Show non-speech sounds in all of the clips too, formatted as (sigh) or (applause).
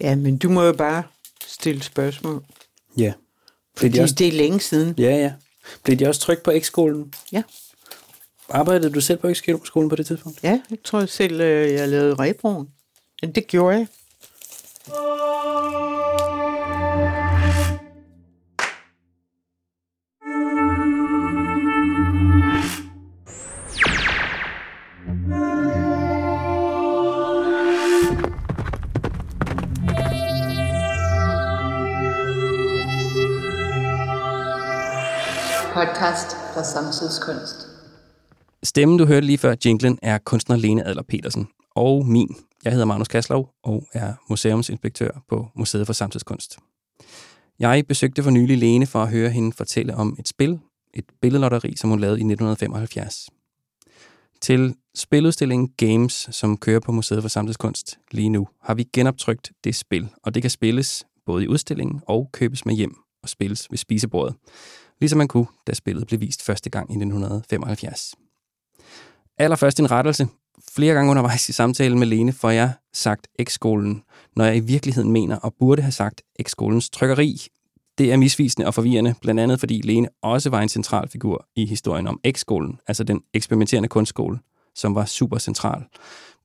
Ja, men du må jo bare stille spørgsmål. Ja. Fordi de også... det er længe siden. Ja, ja. Blev de også trygt på X-skolen? Ja. Arbejdede du selv på X-skolen på det tidspunkt? Ja, jeg tror selv, øh, jeg lavede rebroen. Det gjorde jeg. Podcast fra Samtidskunst. Stemmen, du hørte lige før jinglen, er kunstner Lene Adler Petersen. Og min. Jeg hedder Magnus Kaslov og er museumsinspektør på Museet for Samtidskunst. Jeg besøgte for nylig Lene for at høre hende fortælle om et spil, et billedlotteri, som hun lavede i 1975. Til spiludstillingen Games, som kører på Museet for Samtidskunst lige nu, har vi genoptrykt det spil, og det kan spilles både i udstillingen og købes med hjem og spilles ved spisebordet, ligesom man kunne, da spillet blev vist første gang i 1975. Allerførst en rettelse. Flere gange undervejs i samtalen med Lene får jeg sagt X-skolen, når jeg i virkeligheden mener og burde have sagt X-skolens trykkeri. Det er misvisende og forvirrende, blandt andet fordi Lene også var en central figur i historien om X-skolen, altså den eksperimenterende kunstskole, som var super central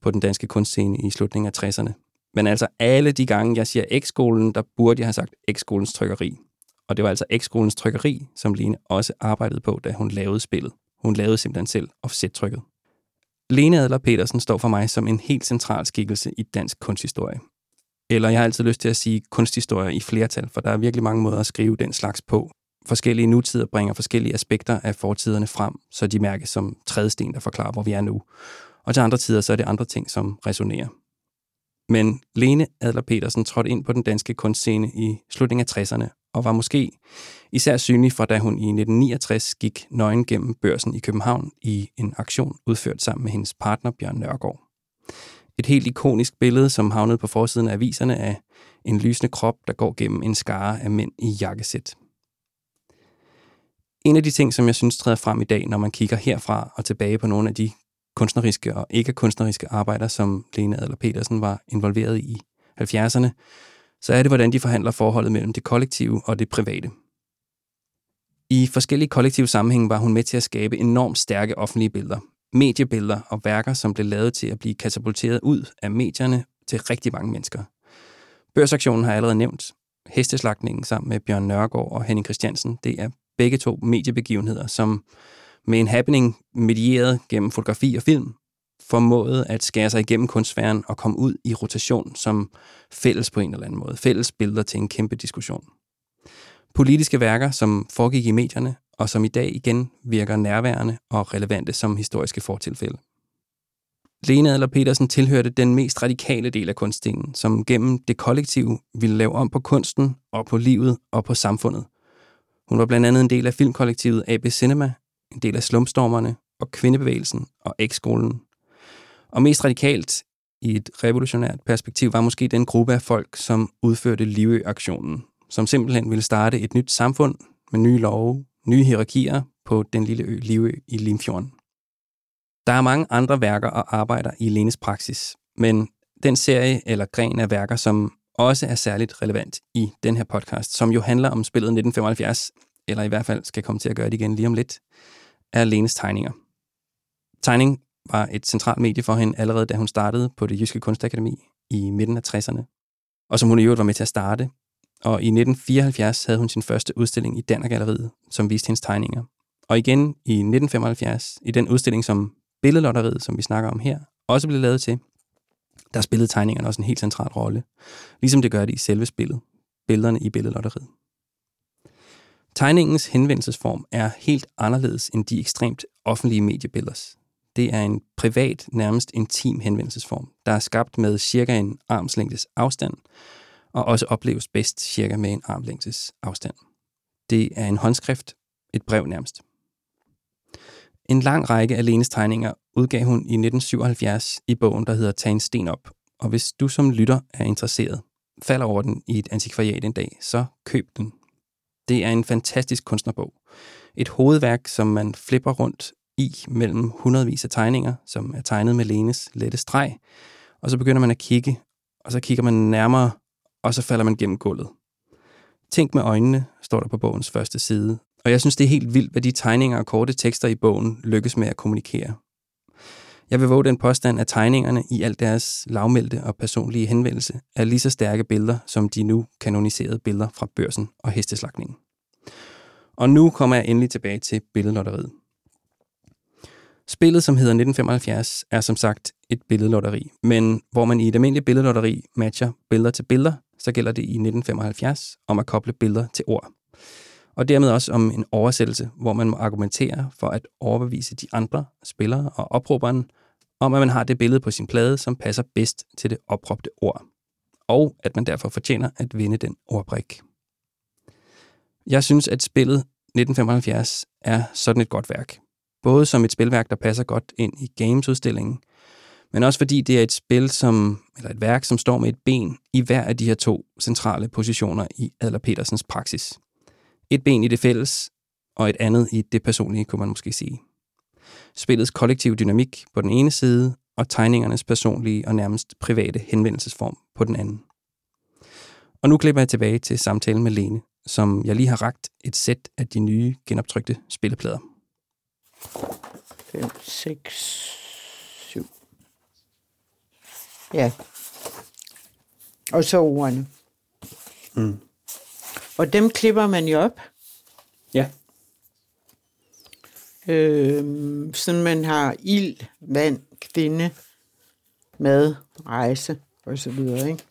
på den danske kunstscene i slutningen af 60'erne. Men altså alle de gange, jeg siger X-skolen, der burde jeg have sagt X-skolens trykkeri. Og det var altså ekskolens trykkeri, som Lene også arbejdede på, da hun lavede spillet. Hun lavede simpelthen selv offset-trykket. Lene Adler Petersen står for mig som en helt central skikkelse i dansk kunsthistorie. Eller jeg har altid lyst til at sige kunsthistorie i flertal, for der er virkelig mange måder at skrive den slags på. Forskellige nutider bringer forskellige aspekter af fortiderne frem, så de mærkes som trædesten, der forklarer, hvor vi er nu. Og til andre tider, så er det andre ting, som resonerer. Men Lene Adler Petersen trådte ind på den danske kunstscene i slutningen af 60'erne, og var måske især synlig fra da hun i 1969 gik nøgen gennem børsen i København i en aktion udført sammen med hendes partner Bjørn Nørgaard. Et helt ikonisk billede, som havnede på forsiden af aviserne af en lysende krop, der går gennem en skare af mænd i jakkesæt. En af de ting, som jeg synes træder frem i dag, når man kigger herfra og tilbage på nogle af de kunstneriske og ikke-kunstneriske arbejder, som Lene Adler Petersen var involveret i 70'erne, så er det, hvordan de forhandler forholdet mellem det kollektive og det private. I forskellige kollektive sammenhænge var hun med til at skabe enormt stærke offentlige billeder, mediebilleder og værker, som blev lavet til at blive katapulteret ud af medierne til rigtig mange mennesker. Børsaktionen har jeg allerede nævnt. Hesteslagningen sammen med Bjørn Nørgaard og Henning Christiansen, det er begge to mediebegivenheder, som med en happening medieret gennem fotografi og film, formåede at skære sig igennem kunstsfæren og komme ud i rotation som fælles på en eller anden måde. Fælles billeder til en kæmpe diskussion. Politiske værker, som foregik i medierne, og som i dag igen virker nærværende og relevante som historiske fortilfælde. Lene Adler Petersen tilhørte den mest radikale del af kunststenen, som gennem det kollektive ville lave om på kunsten og på livet og på samfundet. Hun var blandt andet en del af filmkollektivet AB Cinema, en del af Slumstormerne og Kvindebevægelsen og X-skolen. Og mest radikalt i et revolutionært perspektiv var måske den gruppe af folk, som udførte Livø-aktionen, som simpelthen ville starte et nyt samfund med nye love, nye hierarkier på den lille ø Livø i Limfjorden. Der er mange andre værker og arbejder i Lenes praksis, men den serie eller gren af værker, som også er særligt relevant i den her podcast, som jo handler om spillet 1975, eller i hvert fald skal komme til at gøre det igen lige om lidt, er Lenes tegninger. Tegning var et centralt medie for hende allerede da hun startede på det Jyske Kunstakademi i midten af 60'erne, og som hun i øvrigt var med til at starte. Og i 1974 havde hun sin første udstilling i Dannergalleriet, som viste hendes tegninger. Og igen i 1975, i den udstilling, som Billedlotteriet, som vi snakker om her, også blev lavet til, der spillede tegningerne også en helt central rolle, ligesom det gør det i selve spillet, billederne i Billedlotteriet. Tegningens henvendelsesform er helt anderledes end de ekstremt offentlige mediebilleders. Det er en privat, nærmest intim henvendelsesform, der er skabt med cirka en armslængdes afstand, og også opleves bedst cirka med en armlængdes afstand. Det er en håndskrift, et brev nærmest. En lang række af Lenes tegninger udgav hun i 1977 i bogen, der hedder Tag en sten op. Og hvis du som lytter er interesseret, falder over den i et antikvariat en dag, så køb den. Det er en fantastisk kunstnerbog. Et hovedværk, som man flipper rundt i mellem hundredvis af tegninger, som er tegnet med Lenes lette streg. Og så begynder man at kigge, og så kigger man nærmere, og så falder man gennem gulvet. Tænk med øjnene, står der på bogens første side, og jeg synes, det er helt vildt, hvad de tegninger og korte tekster i bogen lykkes med at kommunikere. Jeg vil våge den påstand, at tegningerne i alt deres lavmælte og personlige henvendelse er lige så stærke billeder, som de nu kanoniserede billeder fra børsen og hesteslagningen. Og nu kommer jeg endelig tilbage til billedlotteriet. Spillet, som hedder 1975, er som sagt et billedlotteri, men hvor man i et almindeligt billedlotteri matcher billeder til billeder, så gælder det i 1975 om at koble billeder til ord. Og dermed også om en oversættelse, hvor man må argumentere for at overbevise de andre spillere og opråberen om, at man har det billede på sin plade, som passer bedst til det opråbte ord, og at man derfor fortjener at vinde den ordbrik. Jeg synes, at spillet 1975 er sådan et godt værk. Både som et spilværk, der passer godt ind i gamesudstillingen, men også fordi det er et spil, som, eller et værk, som står med et ben i hver af de her to centrale positioner i Adler Petersens praksis. Et ben i det fælles, og et andet i det personlige, kunne man måske sige. Spillets kollektive dynamik på den ene side, og tegningernes personlige og nærmest private henvendelsesform på den anden. Og nu klipper jeg tilbage til samtalen med Lene, som jeg lige har ragt et sæt af de nye genoptrykte spilleplader. 5, 6, 7. Ja. Og så ordene. Mm. Og dem klipper man jo op, Ja. øh, sådan man har ild, vand, kvinde, mad, rejse og så videre, ikke?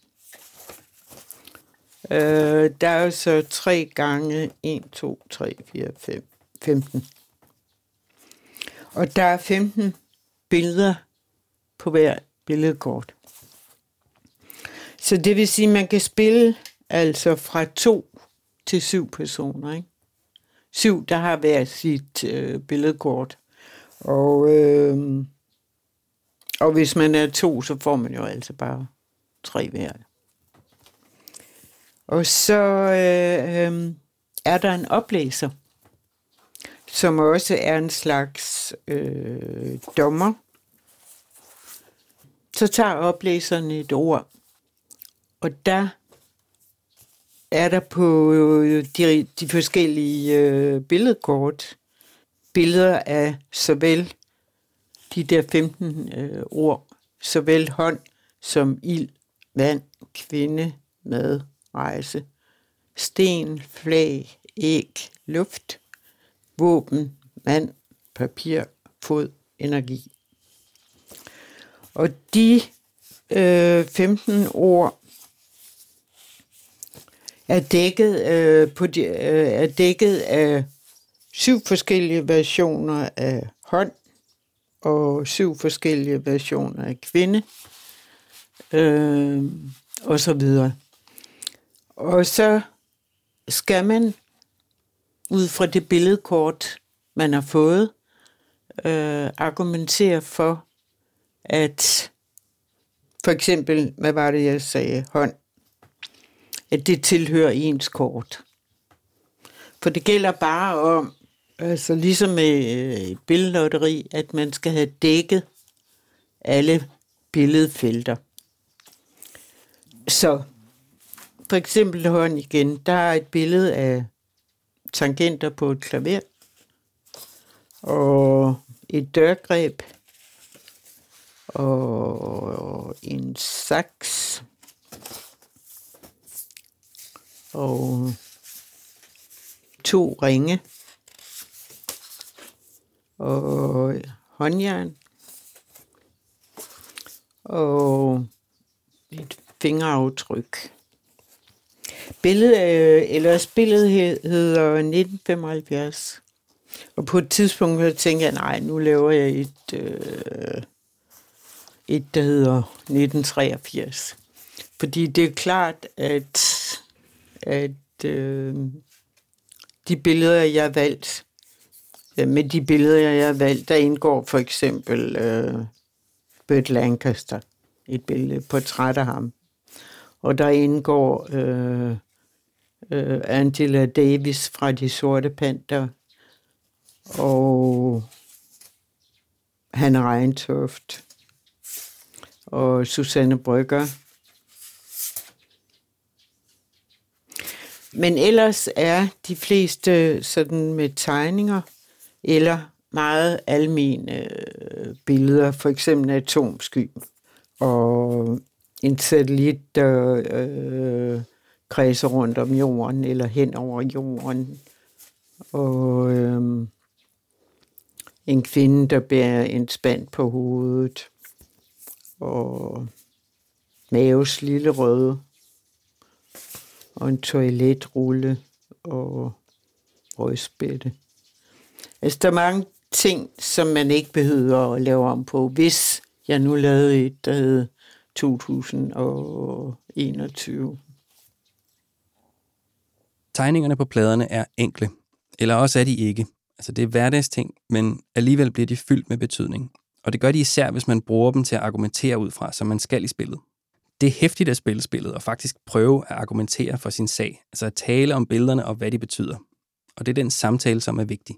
Øh, der er jo så 3 gange 1, 2, 3, 4, 5, 15. Og der er 15 billeder på hver billedkort. Så det vil sige, at man kan spille altså fra to til syv personer. Ikke? Syv, der har hver sit øh, billedkort. Og, øh, og hvis man er to, så får man jo altså bare tre hver. Og så øh, øh, er der en oplæser, som også er en slags øh, dommer. Så tager oplæseren et ord, og der er der på øh, de, de forskellige øh, billedkort billeder af såvel de der 15 øh, ord, såvel hånd som ild, vand, kvinde, mad, rejse, sten, flag, æg, luft, våben, mand, papir, fod, energi. Og de øh, 15 ord er dækket, øh, på de, øh, er dækket af syv forskellige versioner af hånd og syv forskellige versioner af kvinde øh, og så videre. Og så skal man ud fra det billedkort, man har fået, øh, argumentere for, at for eksempel, hvad var det, jeg sagde, hånd, at det tilhører ens kort. For det gælder bare om, altså ligesom med øh, et billedlotteri, at man skal have dækket alle billedfelter. Så for eksempel hånd igen, der er et billede af tangenter på et klaver, og et dørgreb, og en saks, og to ringe, og håndjern, og et fingeraftryk. Billedet, øh, eller spillet hedder 1975. Og på et tidspunkt så tænkte jeg, nej, nu laver jeg et, øh, et der hedder 1983. Fordi det er klart, at, at øh, de billeder, jeg har valgt, ja, med de billeder, jeg har valgt, der indgår for eksempel øh, Burt Lancaster, et billede, portræt af ham. Og der indgår øh, øh, Angela Davis fra De Sorte Panter, og Hanne Reintoft, og Susanne Brygger, Men ellers er de fleste sådan med tegninger eller meget almene øh, billeder, for eksempel atomsky og en satellit, der øh, kredser rundt om jorden eller hen over jorden, og øh, en kvinde, der bærer en spand på hovedet, og Maves lille røde, og en toiletrulle, og røgspætte. Altså, der er mange ting, som man ikke behøver at lave om på, hvis jeg nu lavede et, der hed 2021. Tegningerne på pladerne er enkle, eller også er de ikke. Altså det er hverdagsting, men alligevel bliver de fyldt med betydning. Og det gør de især, hvis man bruger dem til at argumentere ud fra, som man skal i spillet. Det er hæftigt at spille spillet og faktisk prøve at argumentere for sin sag, altså at tale om billederne og hvad de betyder. Og det er den samtale, som er vigtig.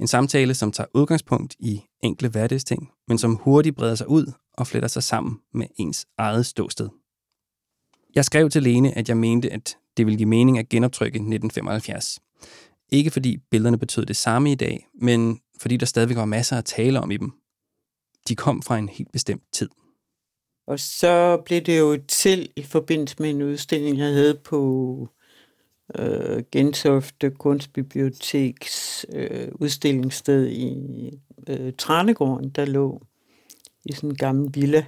En samtale, som tager udgangspunkt i enkle hverdagsting, men som hurtigt breder sig ud og fletter sig sammen med ens eget ståsted. Jeg skrev til Lene, at jeg mente, at det ville give mening at genoptrykke 1975. Ikke fordi billederne betød det samme i dag, men fordi der stadigvæk var masser at tale om i dem. De kom fra en helt bestemt tid. Og så blev det jo til i forbindelse med en udstilling, jeg havde på øh, Gentofte Kunstbiblioteks øh, udstillingssted i øh, Tranegården, der lå i sådan en gammel villa.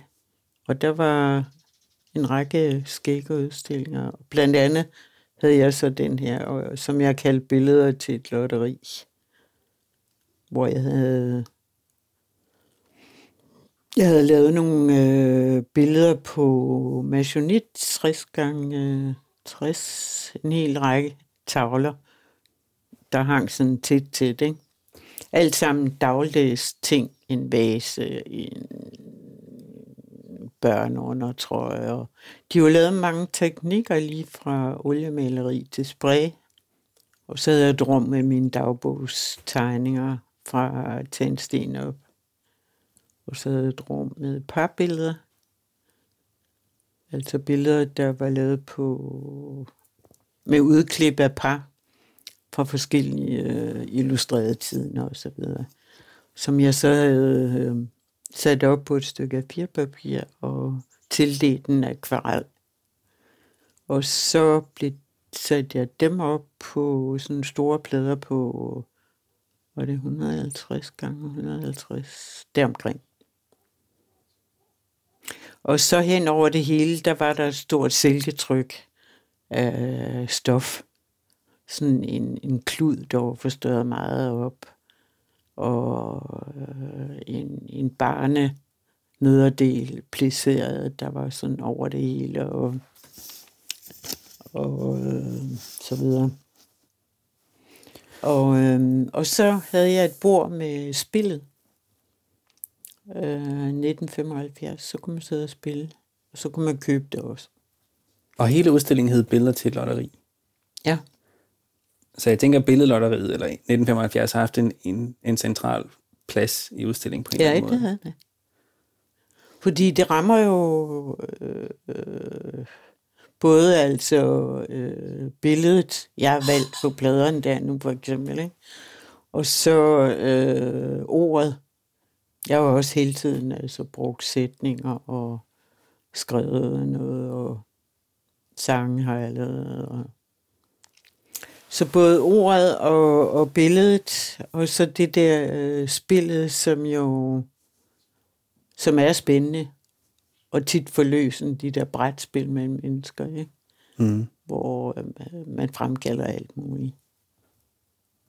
Og der var en række skægge udstillinger. Blandt andet havde jeg så den her, som jeg kaldte billeder til et lotteri, hvor jeg havde jeg havde lavet nogle øh, billeder på Masonit 60 gange øh, 60, en hel række tavler, der hang sådan tæt til det. Alt sammen dagligdags ting, en vase, en børneundertrøjer. De har lavet mange teknikker lige fra oliemaleri til spray. Og så havde jeg et rum med mine dagbogstegninger fra tændsten op. Og så havde jeg et rum med et par billeder. Altså billeder, der var lavet på med udklip af par fra forskellige øh, illustrerede tiden og så videre, som jeg så havde øh, sat op på et stykke papirpapir og tildelt en akvarel. Og så blev, satte jeg dem op på sådan store plader på, var det 150 gange 150, deromkring. Og så hen over det hele, der var der et stort silketryk af stof. Sådan en, en klud, der var forstørret meget op. Og øh, en, en barne nederdel placeret, der var sådan over det hele, og, og øh, så videre. Og, øh, og så havde jeg et bord med spillet. Øh, 1975, så kunne man sidde og spille, og så kunne man købe det også. Og hele udstillingen hed Billeder til et lotteri. Ja. Så jeg tænker, at billedlotteriet eller 1975 har haft en, en, en central plads i udstillingen på en ja, eller anden det måde. havde det. Fordi det rammer jo øh, øh, både altså øh, billedet, jeg har valgt på pladerne der nu for eksempel, ikke? og så øh, ordet. Jeg har også hele tiden altså brugt sætninger og skrevet noget, og sange har jeg lavet. Og så både ordet og, og billedet, og så det der øh, spillet, som jo som er spændende, og tit forløsen de der brætspil mellem mennesker, ikke? Mm. hvor øh, man fremkalder alt muligt.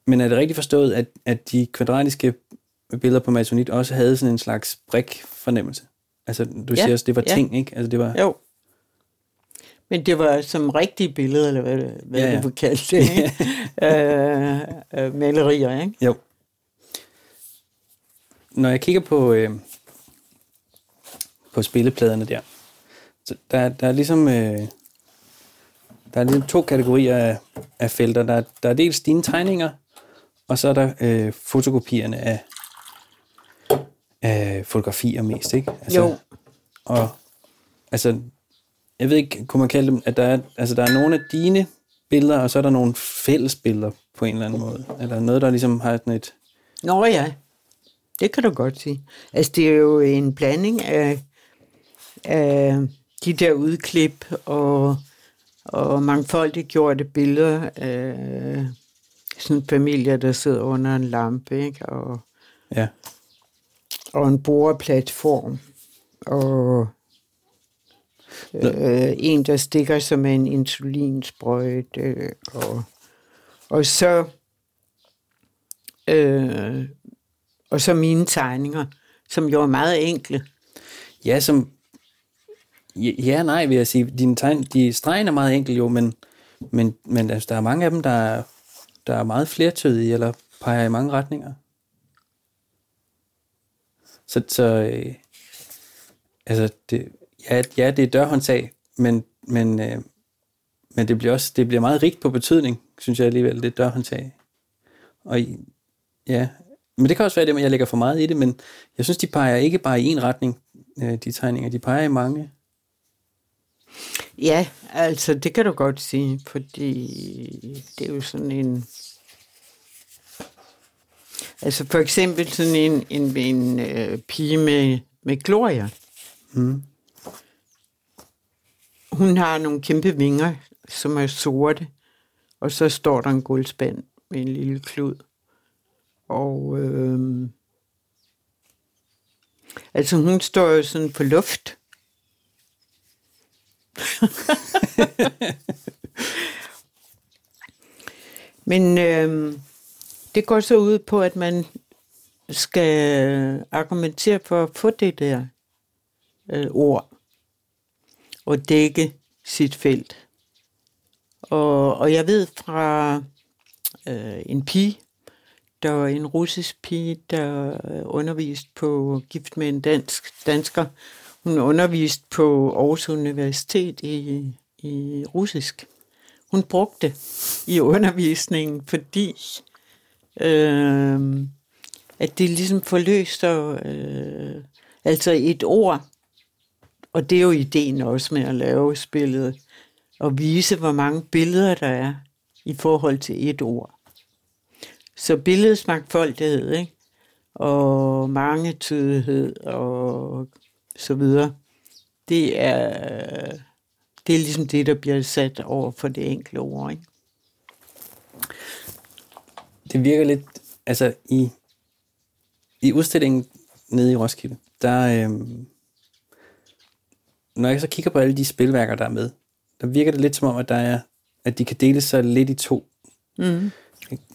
Men er det rigtigt forstået, at, at de kvadratiske billeder på masonit også havde sådan en slags brik-fornemmelse? Altså, du Ja, siger også, det var ja. ting, ikke? Altså, det var... Jo. Men det var som rigtige billeder, eller hvad, det- hvad Ja, ja, du kalde det, (laughs) øh, øh, malerier, ikke? Jo. Når jeg kigger på, øh, på spillepladerne der, så der, der er ligesom... Øh, der er ligesom to kategorier af, af felter. Der, er- der er dels dine tegninger, og så er der øh, fotokopierne af, af fotografier mest, ikke? Jo. Og altså, jeg ved ikke, kunne man kalde dem, at der er, altså, der er nogle af dine billeder, og så er der nogle fælles billeder på en eller anden måde. Eller noget, der ligesom har sådan et... Nå ja, det kan du godt sige. Altså, det er jo en blanding af, af de der udklip og, og mangfoldigt gjorte billeder af sådan familier, der sidder under en lampe, ikke? Og, Ja, og en boreplatform, og øh, en, der stikker sig med en insulinsprøjte, og, og så øh, og så mine tegninger, som jo er meget enkle. ja som... Ja, nej, vil jeg sige. Dine tegn, de stregen er meget enkelt jo, men, men, men altså, der er mange af dem, der er, der er meget flertødige, eller peger i mange retninger. Så, så øh, altså, det, ja, ja, det er dørhåndtag, men, men, øh, men det bliver også det bliver meget rigt på betydning, synes jeg alligevel, det er dørhåndtag. Og ja, men det kan også være det, at jeg lægger for meget i det, men jeg synes, de peger ikke bare i en retning, øh, de tegninger, de peger i mange. Ja, altså det kan du godt sige, fordi det er jo sådan en... Altså for eksempel sådan en, en, en øh, pige med, med Gloria. Mm. Hun har nogle kæmpe vinger, som er sorte, og så står der en guldspand med en lille klud. Og øh, altså hun står jo sådan på luft. (laughs) Men øh, det går så ud på, at man skal argumentere for at få det der øh, ord og dække sit felt. Og, og jeg ved fra øh, en pige, der var en russisk pige, der underviste på gift med en dansk dansker. Hun underviste på Aarhus Universitet i, i russisk. Hun brugte i undervisningen, fordi øh, at det ligesom forløser øh, altså et ord, og det er jo ideen også med at lave spillet, og vise, hvor mange billeder der er i forhold til et ord. Så billedets mangfoldighed, ikke? og mange tydelighed og så videre, det er, det er ligesom det, der bliver sat over for det enkelte ord. Ikke? Det virker lidt, altså i, i udstillingen nede i Roskilde, der, øh, når jeg så kigger på alle de spilværker, der er med, der virker det lidt som om, at, der er, at de kan dele sig lidt i to Mm.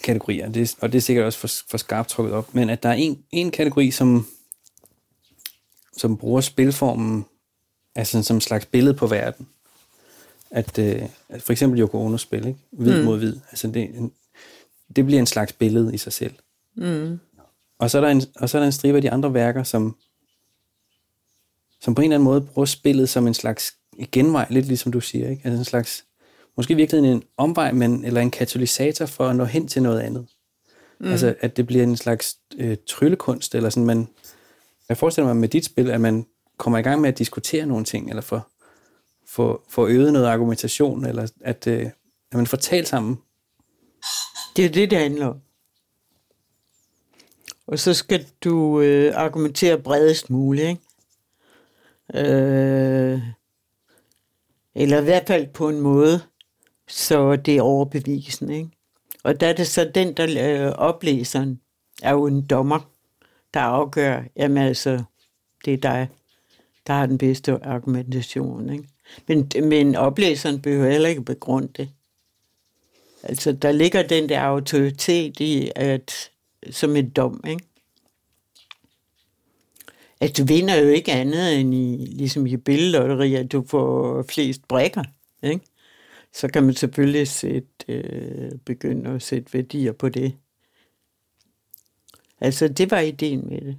kategorier, det, og det er sikkert også for, for skarpt trukket op, men at der er en, en kategori, som, som bruger spilformen altså som en slags billede på verden. At, øh, at for eksempel Yoko Onos spil, ikke? hvid mm. mod hvid, altså det, det bliver en slags billede i sig selv. Mm. Og så er der en, og så er der en stribe af de andre værker, som, som på en eller anden måde bruger spillet som en slags genvej, lidt ligesom du siger, ikke? Altså en slags, måske virkelig en omvej, men, eller en katalysator for at nå hen til noget andet. Mm. Altså, at det bliver en slags øh, tryllekunst, eller sådan, man, jeg forestiller mig med dit spil, at man kommer i gang med at diskutere nogle ting, eller få for, for øget noget argumentation, eller at, øh, at man får talt sammen. Det er det, det handler om. Og så skal du øh, argumentere bredest muligt, ikke? Øh, eller i hvert fald på en måde, så det er overbevisende, ikke? Og der er det så den, der øh, oplæseren, er jo en dommer, der afgør, jamen altså, det er dig, der har den bedste argumentation, ikke? Men, men oplæseren behøver heller ikke begrunde det. Altså, der ligger den der autoritet i, at som en dom, ikke? At du vinder jo ikke andet end i, ligesom i billedlotteri, at du får flest brækker, ikke? Så kan man selvfølgelig sætte, øh, begynde at sætte værdier på det. Altså, det var ideen med det.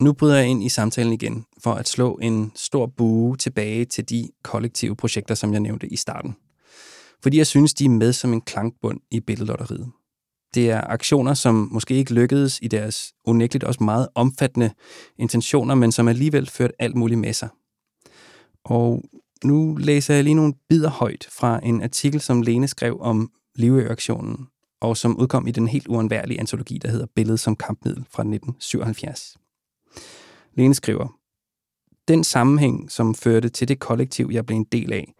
Nu bryder jeg ind i samtalen igen for at slå en stor bue tilbage til de kollektive projekter, som jeg nævnte i starten. Fordi jeg synes, de er med som en klangbund i billedlotteriet. Det er aktioner, som måske ikke lykkedes i deres unægteligt også meget omfattende intentioner, men som alligevel ført alt muligt med sig. Og Nu læser jeg lige nogle bidder højt fra en artikel, som Lene skrev om Livø-aktionen, og som udkom i den helt uundværlige antologi, der hedder Billedet som kampmiddel fra 1977. Lene skriver, Den sammenhæng, som førte til det kollektiv, jeg blev en del af,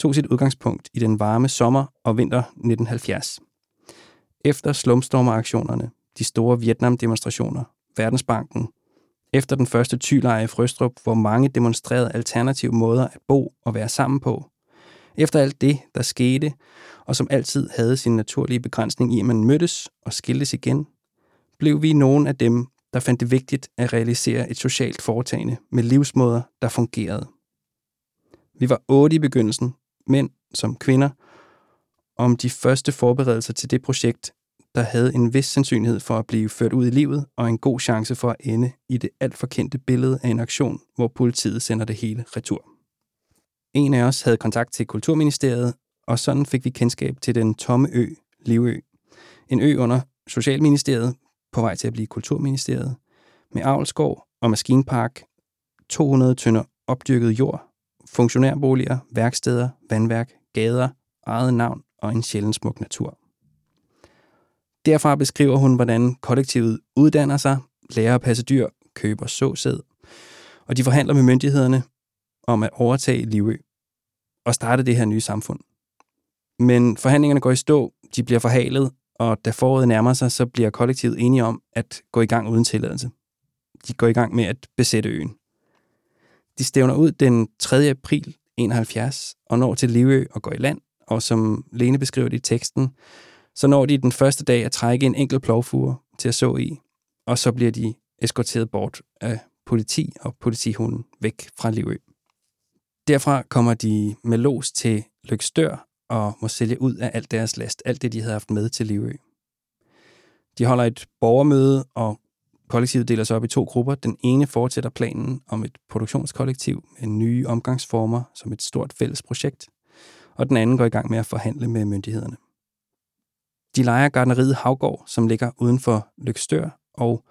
tog sit udgangspunkt i den varme sommer og vinter 1970. Efter slumstormeraktionerne, de store Vietnam-demonstrationer, Verdensbanken, efter den første tyleje i Frøstrup, hvor mange demonstrerede alternative måder at bo og være sammen på. Efter alt det, der skete, og som altid havde sin naturlige begrænsning i, at man mødtes og skiltes igen, blev vi nogen af dem, der fandt det vigtigt at realisere et socialt foretagende med livsmåder, der fungerede. Vi var otte i begyndelsen, mænd som kvinder, om de første forberedelser til det projekt, der havde en vis sandsynlighed for at blive ført ud i livet og en god chance for at ende i det alt for kendte billede af en aktion, hvor politiet sender det hele retur. En af os havde kontakt til Kulturministeriet, og sådan fik vi kendskab til den tomme ø, Livø. En ø under Socialministeriet, på vej til at blive Kulturministeriet, med avlskov og maskinpark, 200 tønder opdyrket jord, funktionærboliger, værksteder, vandværk, gader, eget navn og en sjældent smuk natur. Derfra beskriver hun, hvordan kollektivet uddanner sig, lærer at passe dyr, køber såsæd, og de forhandler med myndighederne om at overtage Livø og starte det her nye samfund. Men forhandlingerne går i stå, de bliver forhalet, og da foråret nærmer sig, så bliver kollektivet enige om at gå i gang uden tilladelse. De går i gang med at besætte øen. De stævner ud den 3. april 71 og når til Livø og går i land, og som Lene beskriver det i teksten, så når de den første dag at trække en enkelt plovfure til at så i, og så bliver de eskorteret bort af politi og politihunden væk fra Livø. Derfra kommer de med los til Lykstør og må sælge ud af alt deres last, alt det, de havde haft med til Livø. De holder et borgermøde, og kollektivet deler sig op i to grupper. Den ene fortsætter planen om et produktionskollektiv med nye omgangsformer som et stort fælles projekt, og den anden går i gang med at forhandle med myndighederne. De leger gardneriet Havgård, som ligger uden for Lykstør, og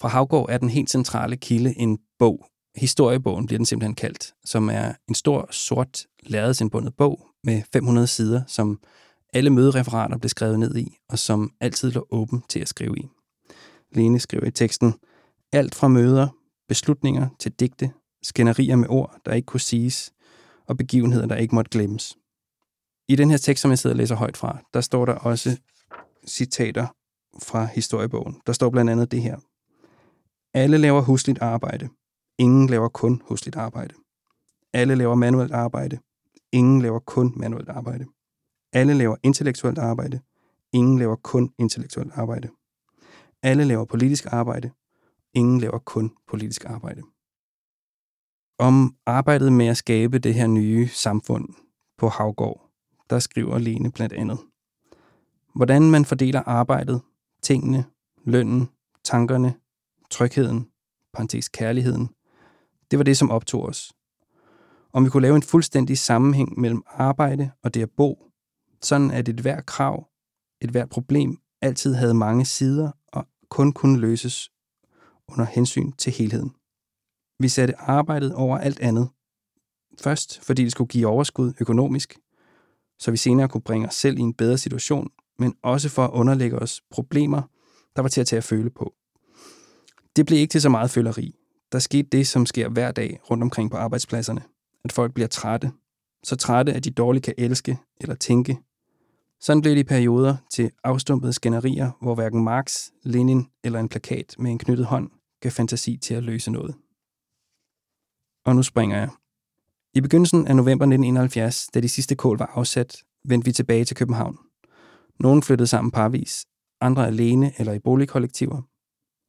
fra Havgård er den helt centrale kilde en bog. Historiebogen bliver den simpelthen kaldt, som er en stor, sort, lærredsindbundet bog med 500 sider, som alle mødereferater blev skrevet ned i, og som altid lå åben til at skrive i. Lene skriver i teksten, alt fra møder, beslutninger til digte, skænderier med ord, der ikke kunne siges, og begivenheder, der ikke måtte glemmes. I den her tekst, som jeg sidder og læser højt fra, der står der også citater fra historiebogen. Der står blandt andet det her. Alle laver husligt arbejde. Ingen laver kun husligt arbejde. Alle laver manuelt arbejde. Ingen laver kun manuelt arbejde. Alle laver intellektuelt arbejde. Ingen laver kun intellektuelt arbejde. Alle laver politisk arbejde. Ingen laver kun politisk arbejde. Om arbejdet med at skabe det her nye samfund på Havgård, der skriver Lene blandt andet. Hvordan man fordeler arbejdet, tingene, lønnen, tankerne, trygheden, parentes kærligheden, det var det, som optog os. Om vi kunne lave en fuldstændig sammenhæng mellem arbejde og det at bo, sådan at et hvert krav, et hvert problem altid havde mange sider og kun kunne løses under hensyn til helheden. Vi satte arbejdet over alt andet. Først fordi det skulle give overskud økonomisk, så vi senere kunne bringe os selv i en bedre situation men også for at underlægge os problemer, der var til at tage at føle på. Det blev ikke til så meget føleri. Der skete det, som sker hver dag rundt omkring på arbejdspladserne. At folk bliver trætte. Så trætte, at de dårligt kan elske eller tænke. Sådan blev det i perioder til afstumpede skænderier, hvor hverken Marx, Lenin eller en plakat med en knyttet hånd gav fantasi til at løse noget. Og nu springer jeg. I begyndelsen af november 1971, da de sidste kål var afsat, vendte vi tilbage til København. Nogle flyttede sammen parvis, andre alene eller i boligkollektiver.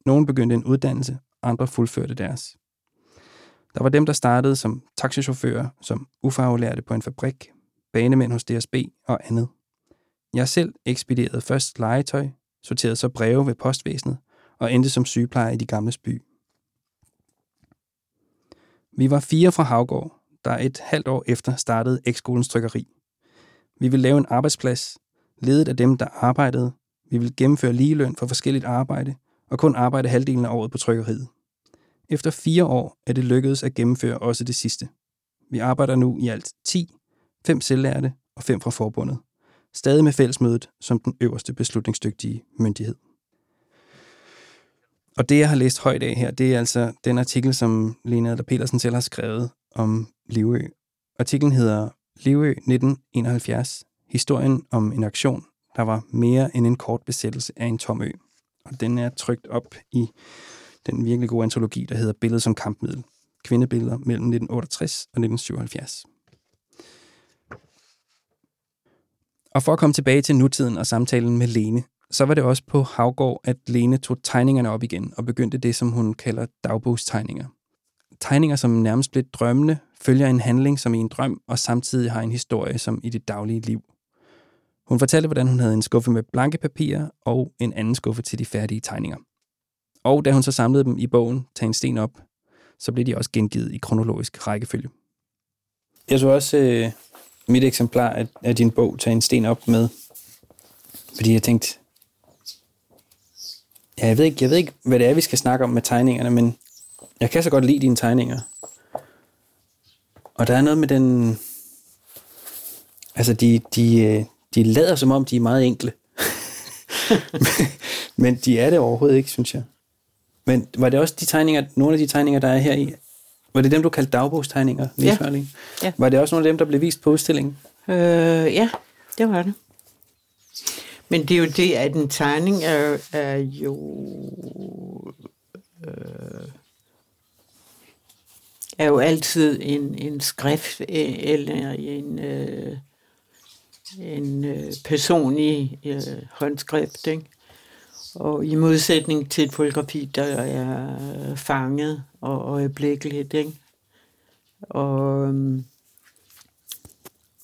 Nogle begyndte en uddannelse, andre fuldførte deres. Der var dem, der startede som taxichauffører, som ufaglærte på en fabrik, banemænd hos DSB og andet. Jeg selv ekspederede først legetøj, sorterede så breve ved postvæsenet og endte som sygeplejer i de gamle by. Vi var fire fra Havgård, der et halvt år efter startede Ekskolens trykkeri. Vi ville lave en arbejdsplads, ledet af dem, der arbejdede. Vi vil gennemføre ligeløn for forskelligt arbejde, og kun arbejde halvdelen af året på trykkeriet. Efter fire år er det lykkedes at gennemføre også det sidste. Vi arbejder nu i alt 10, fem selvlærte og fem fra forbundet. Stadig med fællesmødet som den øverste beslutningsdygtige myndighed. Og det, jeg har læst højt af her, det er altså den artikel, som Lena Adler Petersen selv har skrevet om Livø. Artiklen hedder Livø 1971. Historien om en aktion, der var mere end en kort besættelse af en tom ø. Og den er trygt op i den virkelig gode antologi, der hedder Billedet som kampmiddel. Kvindebilleder mellem 1968 og 1977. Og for at komme tilbage til nutiden og samtalen med Lene, så var det også på Havgård, at Lene tog tegningerne op igen og begyndte det, som hun kalder dagbogstegninger. Tegninger, som nærmest lidt drømmende, følger en handling som i en drøm, og samtidig har en historie som i det daglige liv. Hun fortalte, hvordan hun havde en skuffe med blanke papirer og en anden skuffe til de færdige tegninger. Og da hun så samlede dem i bogen, Tag en sten op, så blev de også gengivet i kronologisk rækkefølge. Jeg så også øh, mit eksemplar af, af din bog, Tag en sten op med, fordi jeg tænkte, ja, jeg ved, ikke, jeg ved ikke, hvad det er, vi skal snakke om med tegningerne, men jeg kan så godt lide dine tegninger. Og der er noget med den... Altså, de, de, øh, de lader som om, de er meget enkle. (laughs) men de er det overhovedet ikke, synes jeg. Men var det også de tegninger, nogle af de tegninger, der er her i, var det dem, du kaldte dagbogstegninger? Ja. ja. Var det også nogle af dem, der blev vist på udstillingen? Øh, ja, det var det. Men det er jo det, at en tegning er, er jo... Øh, er jo altid en, en skrift øh, eller en, øh, en øh, personlig øh, håndskrift, ikke? Og i modsætning til et fotografi, der er fanget og øjeblikkeligt, ikke? Og øhm,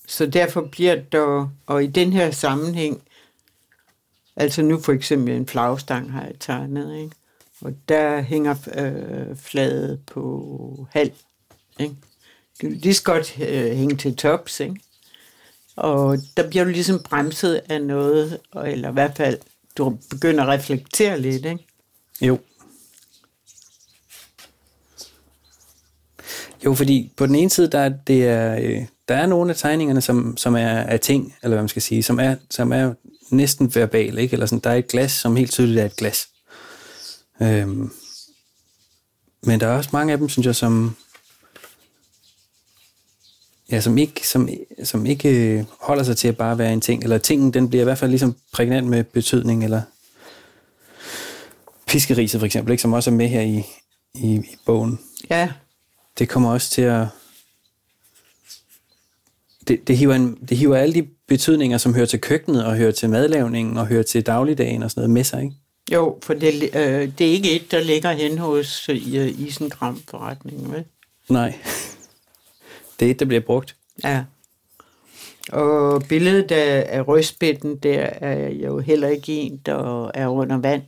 så derfor bliver der, og i den her sammenhæng, altså nu for eksempel en flagstang har jeg tegnet, ikke? Og der hænger øh, flaget på halv. Ikke? Du kan lige så godt øh, hænge til tops, ikke? og der bliver du ligesom bremset af noget, eller i hvert fald, du begynder at reflektere lidt, ikke? Jo. Jo, fordi på den ene side, der, er det er, øh, der er nogle af tegningerne, som, som er, er ting, eller hvad man skal sige, som er, som er næsten verbal, ikke? Eller sådan, der er et glas, som helt tydeligt er et glas. Øhm, men der er også mange af dem, synes jeg, som, ja, som ikke, som, som ikke øh, holder sig til at bare være en ting, eller tingen, den bliver i hvert fald ligesom prægnant med betydning, eller fiskeriset for eksempel, ikke, som også er med her i, i, i bogen. Ja. Det kommer også til at... Det, det, hiver en, det hiver alle de betydninger, som hører til køkkenet, og hører til madlavningen, og hører til dagligdagen og sådan noget med sig, ikke? Jo, for det, øh, det er ikke et, der ligger hen hos øh, Isengram-forretningen, vel? Nej. Det er et, der bliver brugt. Ja. Og billedet af, af rødspætten der er jo heller ikke en, der er under vand.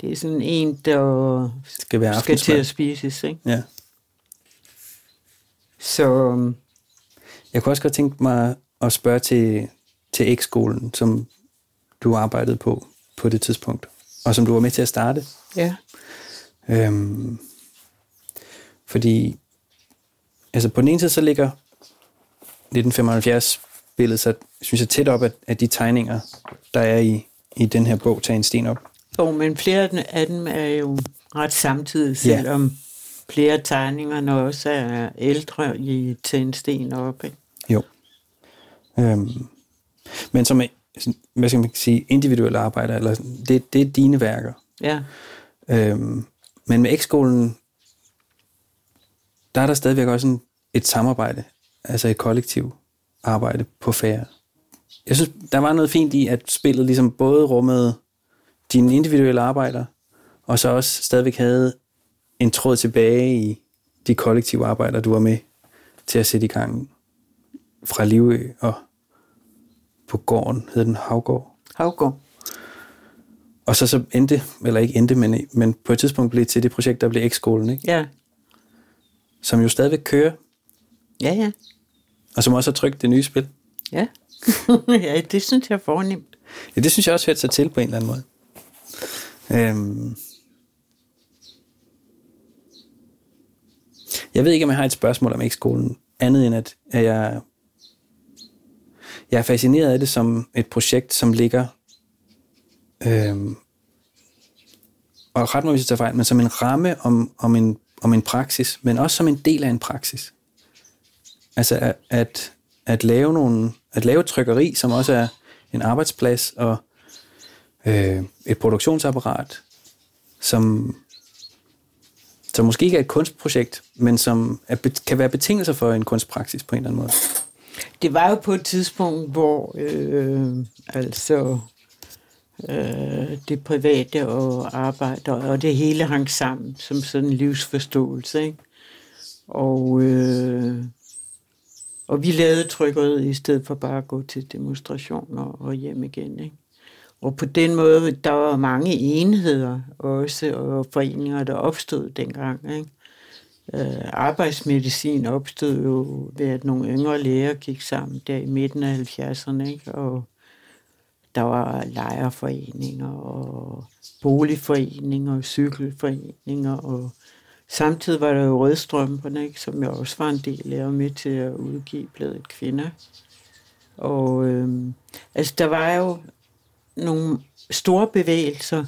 Det er sådan en, der skal, være skal til at spises, ikke? Ja. Så... Jeg kunne også godt tænke mig at spørge til, til X-skolen, som du arbejdede på på det tidspunkt, og som du var med til at starte. Ja. Øhm, fordi, altså på den ene side, så ligger 1975 billedet så, synes jeg, tæt op af, af de tegninger, der er i, i den her bog, Tag en sten op. Jo, men flere af dem er jo ret samtidig, selvom ja. flere af tegningerne også er ældre i Tag en sten op. Ikke? Jo. Øhm, men som hvad skal man sige, individuelle arbejder, eller det, det er dine værker. Ja. Øhm, men med X-skolen, der er der stadigvæk også en, et samarbejde, altså et kollektiv arbejde på færre. Jeg synes, der var noget fint i, at spillet ligesom både rummede dine individuelle arbejder, og så også stadigvæk havde en tråd tilbage i de kollektive arbejder, du var med til at sætte i gang fra Livø og på gården, hed den Havgård. Havgård. Og så, så endte, eller ikke endte, men, men på et tidspunkt blev til det projekt, der blev X-skolen, ikke? Ja. Som jo stadigvæk kører. Ja, ja. Og som også har trykt det nye spil. Ja. (laughs) ja, det synes jeg er fornemt. Ja, det synes jeg også hørte sig til på en eller anden måde. Øhm. Jeg ved ikke, om jeg har et spørgsmål om X-skolen andet end at, at jeg, jeg er fascineret af det som et projekt, som ligger, øh, og ret mig, hvis jeg tager fejl, men som en ramme om, om, en, om en praksis, men også som en del af en praksis. Altså at, at, at lave nogle, at lave trykkeri, som også er en arbejdsplads og øh, et produktionsapparat, som, som måske ikke er et kunstprojekt, men som er, kan være betingelser for en kunstpraksis på en eller anden måde. Det var jo på et tidspunkt, hvor øh, altså øh, det private og arbejde og det hele hang sammen som sådan en livsforståelse. Ikke? Og, øh, og vi lavede trykkeriet i stedet for bare at gå til demonstrationer og hjem igen. Ikke? Og på den måde, der var mange enheder også, og foreninger, der opstod dengang. Ikke? Øh, arbejdsmedicin opstod jo ved, at nogle yngre læger gik sammen der i midten af 70'erne, ikke? og der var lejerforeninger og boligforeninger og cykelforeninger, og samtidig var der jo Rødstrømperne, ikke? som jeg også var en del af, med til at udgive bladet Kvinder. Og øhm, altså, der var jo nogle store bevægelser,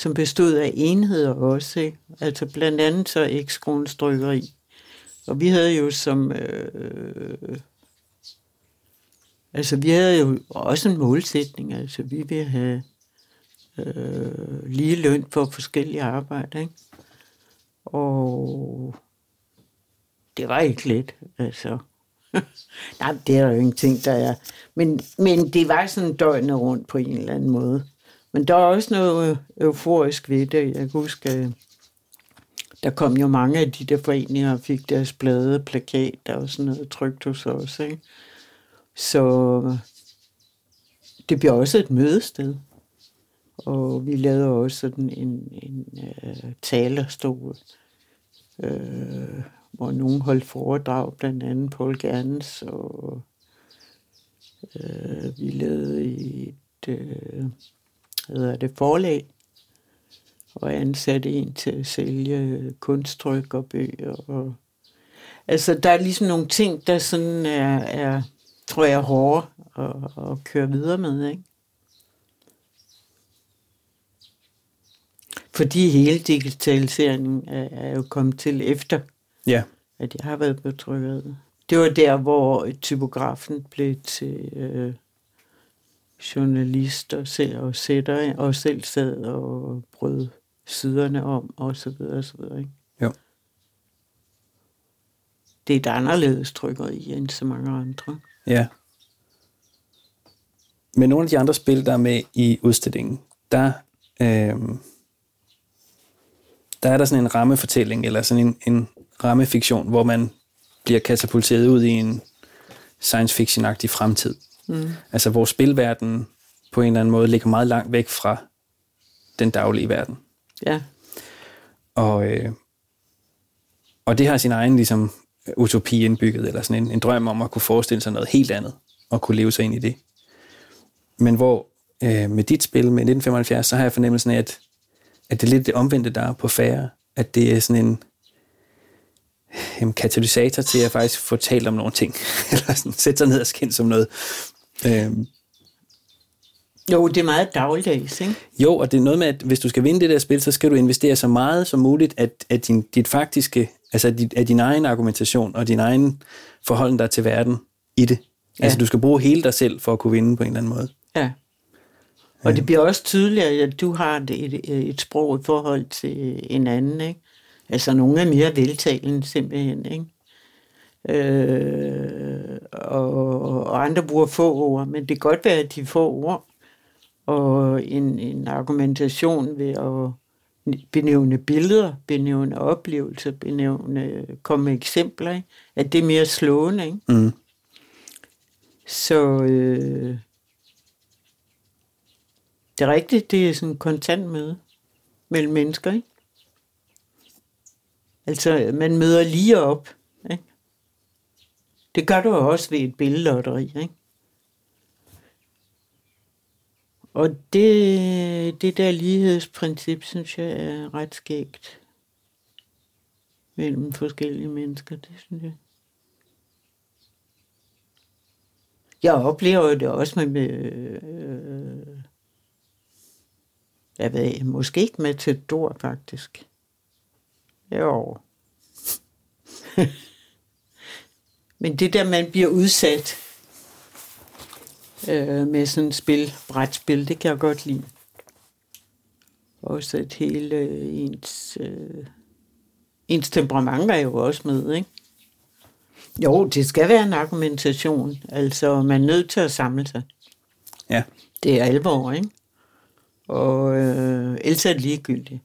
som bestod af enheder også. Ikke? Altså blandt andet så ekskronens trykkeri. Og vi havde jo som... Øh, altså vi havde jo også en målsætning. Altså vi ville have øh, lige løn for forskellige arbejde. Ikke? Og det var ikke let. Altså. (laughs) Nej, det er jo ingenting, der er. Men, men det var sådan døgnet rundt på en eller anden måde. Men der er også noget øh, euforisk ved det. Jeg kan huske, øh, der kom jo mange af de der foreninger og fik deres blade, plakater og sådan noget trygt hos os. Ikke? Så det bliver også et mødested. Og vi lavede også sådan en, en uh, talerstol, uh, hvor nogen holdt foredrag, blandt andet Paul Gerns, og uh, vi lavede i et uh, hedder det, forlag, og ansatte en til at sælge kunsttryk og bøger. Og, altså, der er ligesom nogle ting, der sådan er, er tror jeg, hårde at, at køre videre med, ikke? Fordi hele digitaliseringen er, er jo kommet til efter, ja. at jeg har været på trykkeriet. Det var der, hvor typografen blev til øh, journalist og, selv, og sætter, og selv sad og brød siderne om, og så videre, og så videre. Ikke? Jo. Det er et anderledes trykkeri end så mange andre. Ja. Men nogle af de andre spil, der er med i udstillingen, der, øh, der er der sådan en rammefortælling, eller sådan en, en rammefiktion, hvor man bliver katapulteret ud i en science fiction-agtig fremtid. Mm. Altså hvor spilverden på en eller anden måde ligger meget langt væk fra den daglige verden. Ja. Og, øh, og det har sin egen ligesom, utopi indbygget, eller sådan en, en drøm om at kunne forestille sig noget helt andet, og kunne leve sig ind i det. Men hvor øh, med dit spil med 1975, så har jeg fornemmelsen af, at, at det er lidt det omvendte, der er på færre. At det er sådan en, en katalysator til at faktisk få talt om nogle ting. (laughs) Eller sådan, sætte sig ned og skænde som noget. Øhm. Jo, det er meget dagligdags, ikke? Jo, og det er noget med, at hvis du skal vinde det der spil, så skal du investere så meget som muligt, at, at din, dit faktiske, altså dit, at din egen argumentation og din egen forhold der til verden i det. Ja. Altså du skal bruge hele dig selv for at kunne vinde på en eller anden måde. Ja. Og det bliver også tydeligt, at du har et, et sprog i forhold til en anden, ikke? Altså, nogle er mere veltalende simpelthen, ikke? Øh, og, og andre bruger få ord, men det kan godt være, at de får ord, og en, en argumentation ved at benævne billeder, benævne oplevelser, benævne, komme med eksempler, ikke? at det er mere slående. Ikke? Mm. Så øh, det er rigtigt, det er sådan en kontant møde mellem mennesker, ikke? Altså, man møder lige op? Det gør du også ved et billedlotteri, ikke? Og det, det der lighedsprincip, synes jeg er ret skægt mellem forskellige mennesker, det synes jeg. Jeg oplever det også med, med øh, jeg ved, måske ikke med til dor faktisk. Jo. (laughs) Men det der, man bliver udsat øh, med sådan et spil, brætspil, det kan jeg godt lide. Også at hele øh, ens, øh, ens temperament er jo også med, ikke? Jo, det skal være en argumentation. Altså, man er nødt til at samle sig. Ja. Det er alvor, ikke? Og øh, ellers er det ligegyldigt.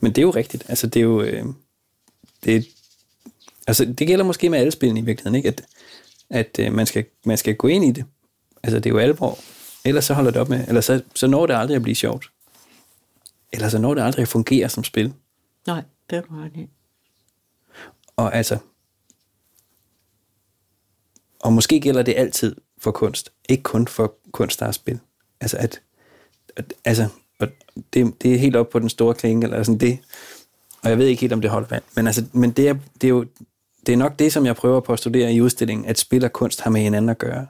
Men det er jo rigtigt. Altså, det er jo... Øh, det, altså, det gælder måske med alle spillene i virkeligheden, ikke? At, at øh, man, skal, man skal gå ind i det. Altså, det er jo alvor. Ellers så holder det op med... Eller så, så når det aldrig at blive sjovt. Eller så når det aldrig at fungere som spil. Nej, det er ret i. Og altså... Og måske gælder det altid for kunst. Ikke kun for kunst, der er spil. Altså, at, at altså, og det, det er helt op på den store klinge, eller sådan det. Og jeg ved ikke helt, om det holder vand. Men, altså, men det, er, det er jo det er nok det, som jeg prøver på at studere i udstillingen, at spil og kunst har med hinanden at gøre.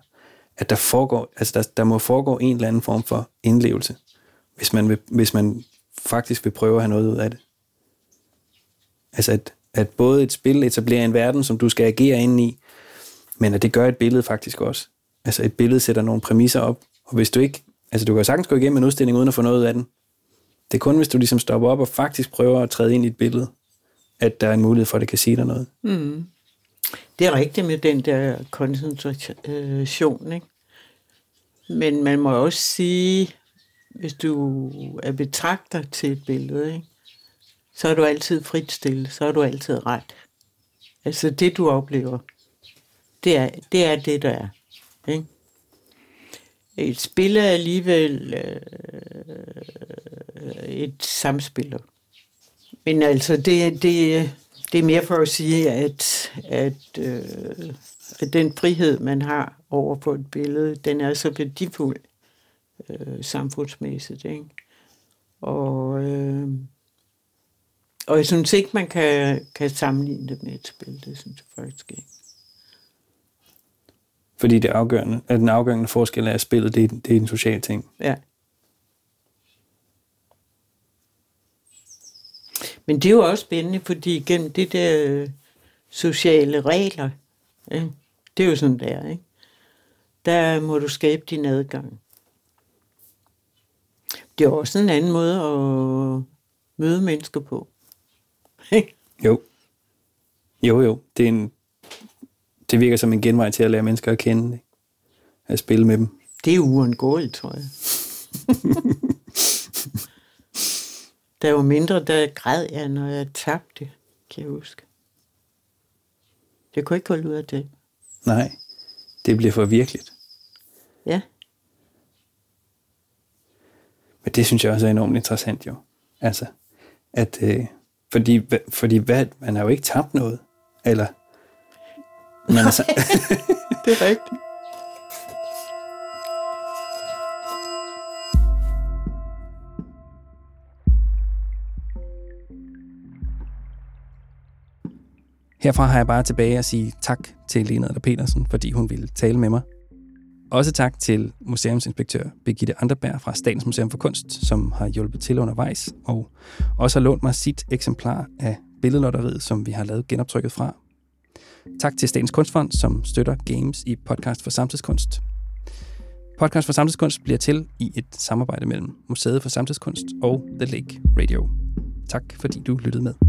At der, foregår, altså der, der må foregå en eller anden form for indlevelse, hvis man, vil, hvis man faktisk vil prøve at have noget ud af det. Altså at, at både et spil etablerer en verden, som du skal agere ind i, men at det gør et billede faktisk også. Altså et billede sætter nogle præmisser op, og hvis du ikke, altså du kan sagtens gå igennem en udstilling uden at få noget ud af den. Det er kun, hvis du ligesom stopper op og faktisk prøver at træde ind i et billede, at der er en mulighed for, at det kan sige dig noget. Mm. Det er rigtigt med den der koncentration, ikke? Men man må også sige, hvis du er betragter til et billede, ikke? så er du altid fritstillet, så er du altid ret. Altså det, du oplever, det er det, er det der er. Ikke? Et spil er alligevel øh, et samspil. Men altså, det, det, det er mere for at sige, at, at, øh, at den frihed, man har over på et billede, den er så værdifuld øh, samfundsmæssigt. Ikke? Og, øh, og jeg synes ikke, man kan, kan sammenligne det med et spil. Det synes jeg faktisk ikke. Fordi det afgørende, at den afgørende forskel er, at spillet det er, det er en social ting. Ja. Men det er jo også spændende, fordi gennem det der øh, sociale regler, ikke? det er jo sådan der, ikke? der må du skabe din adgang. Det er også en anden måde at møde mennesker på. Jo. Jo, jo. Det, er en, det virker som en genvej til at lære mennesker at kende. Ikke? At spille med dem. Det er uundgåeligt, tror jeg. (laughs) der var mindre, der græd jeg, når jeg tabte, kan jeg huske. Det kunne ikke holde ud af det. Nej, det bliver for virkeligt. Ja. Men det synes jeg også er enormt interessant jo. Altså, at, øh, fordi, fordi hvad, man har jo ikke tabt noget. Eller, man (laughs) er så, Det er rigtigt. Herfra har jeg bare tilbage at sige tak til Lena Adler Petersen, fordi hun ville tale med mig. Også tak til museumsinspektør Birgitte Anderberg fra Statens Museum for Kunst, som har hjulpet til undervejs, og også har lånt mig sit eksemplar af billedlotteriet, som vi har lavet genoptrykket fra. Tak til Statens Kunstfond, som støtter Games i Podcast for Samtidskunst. Podcast for Samtidskunst bliver til i et samarbejde mellem Museet for Samtidskunst og The Lake Radio. Tak fordi du lyttede med.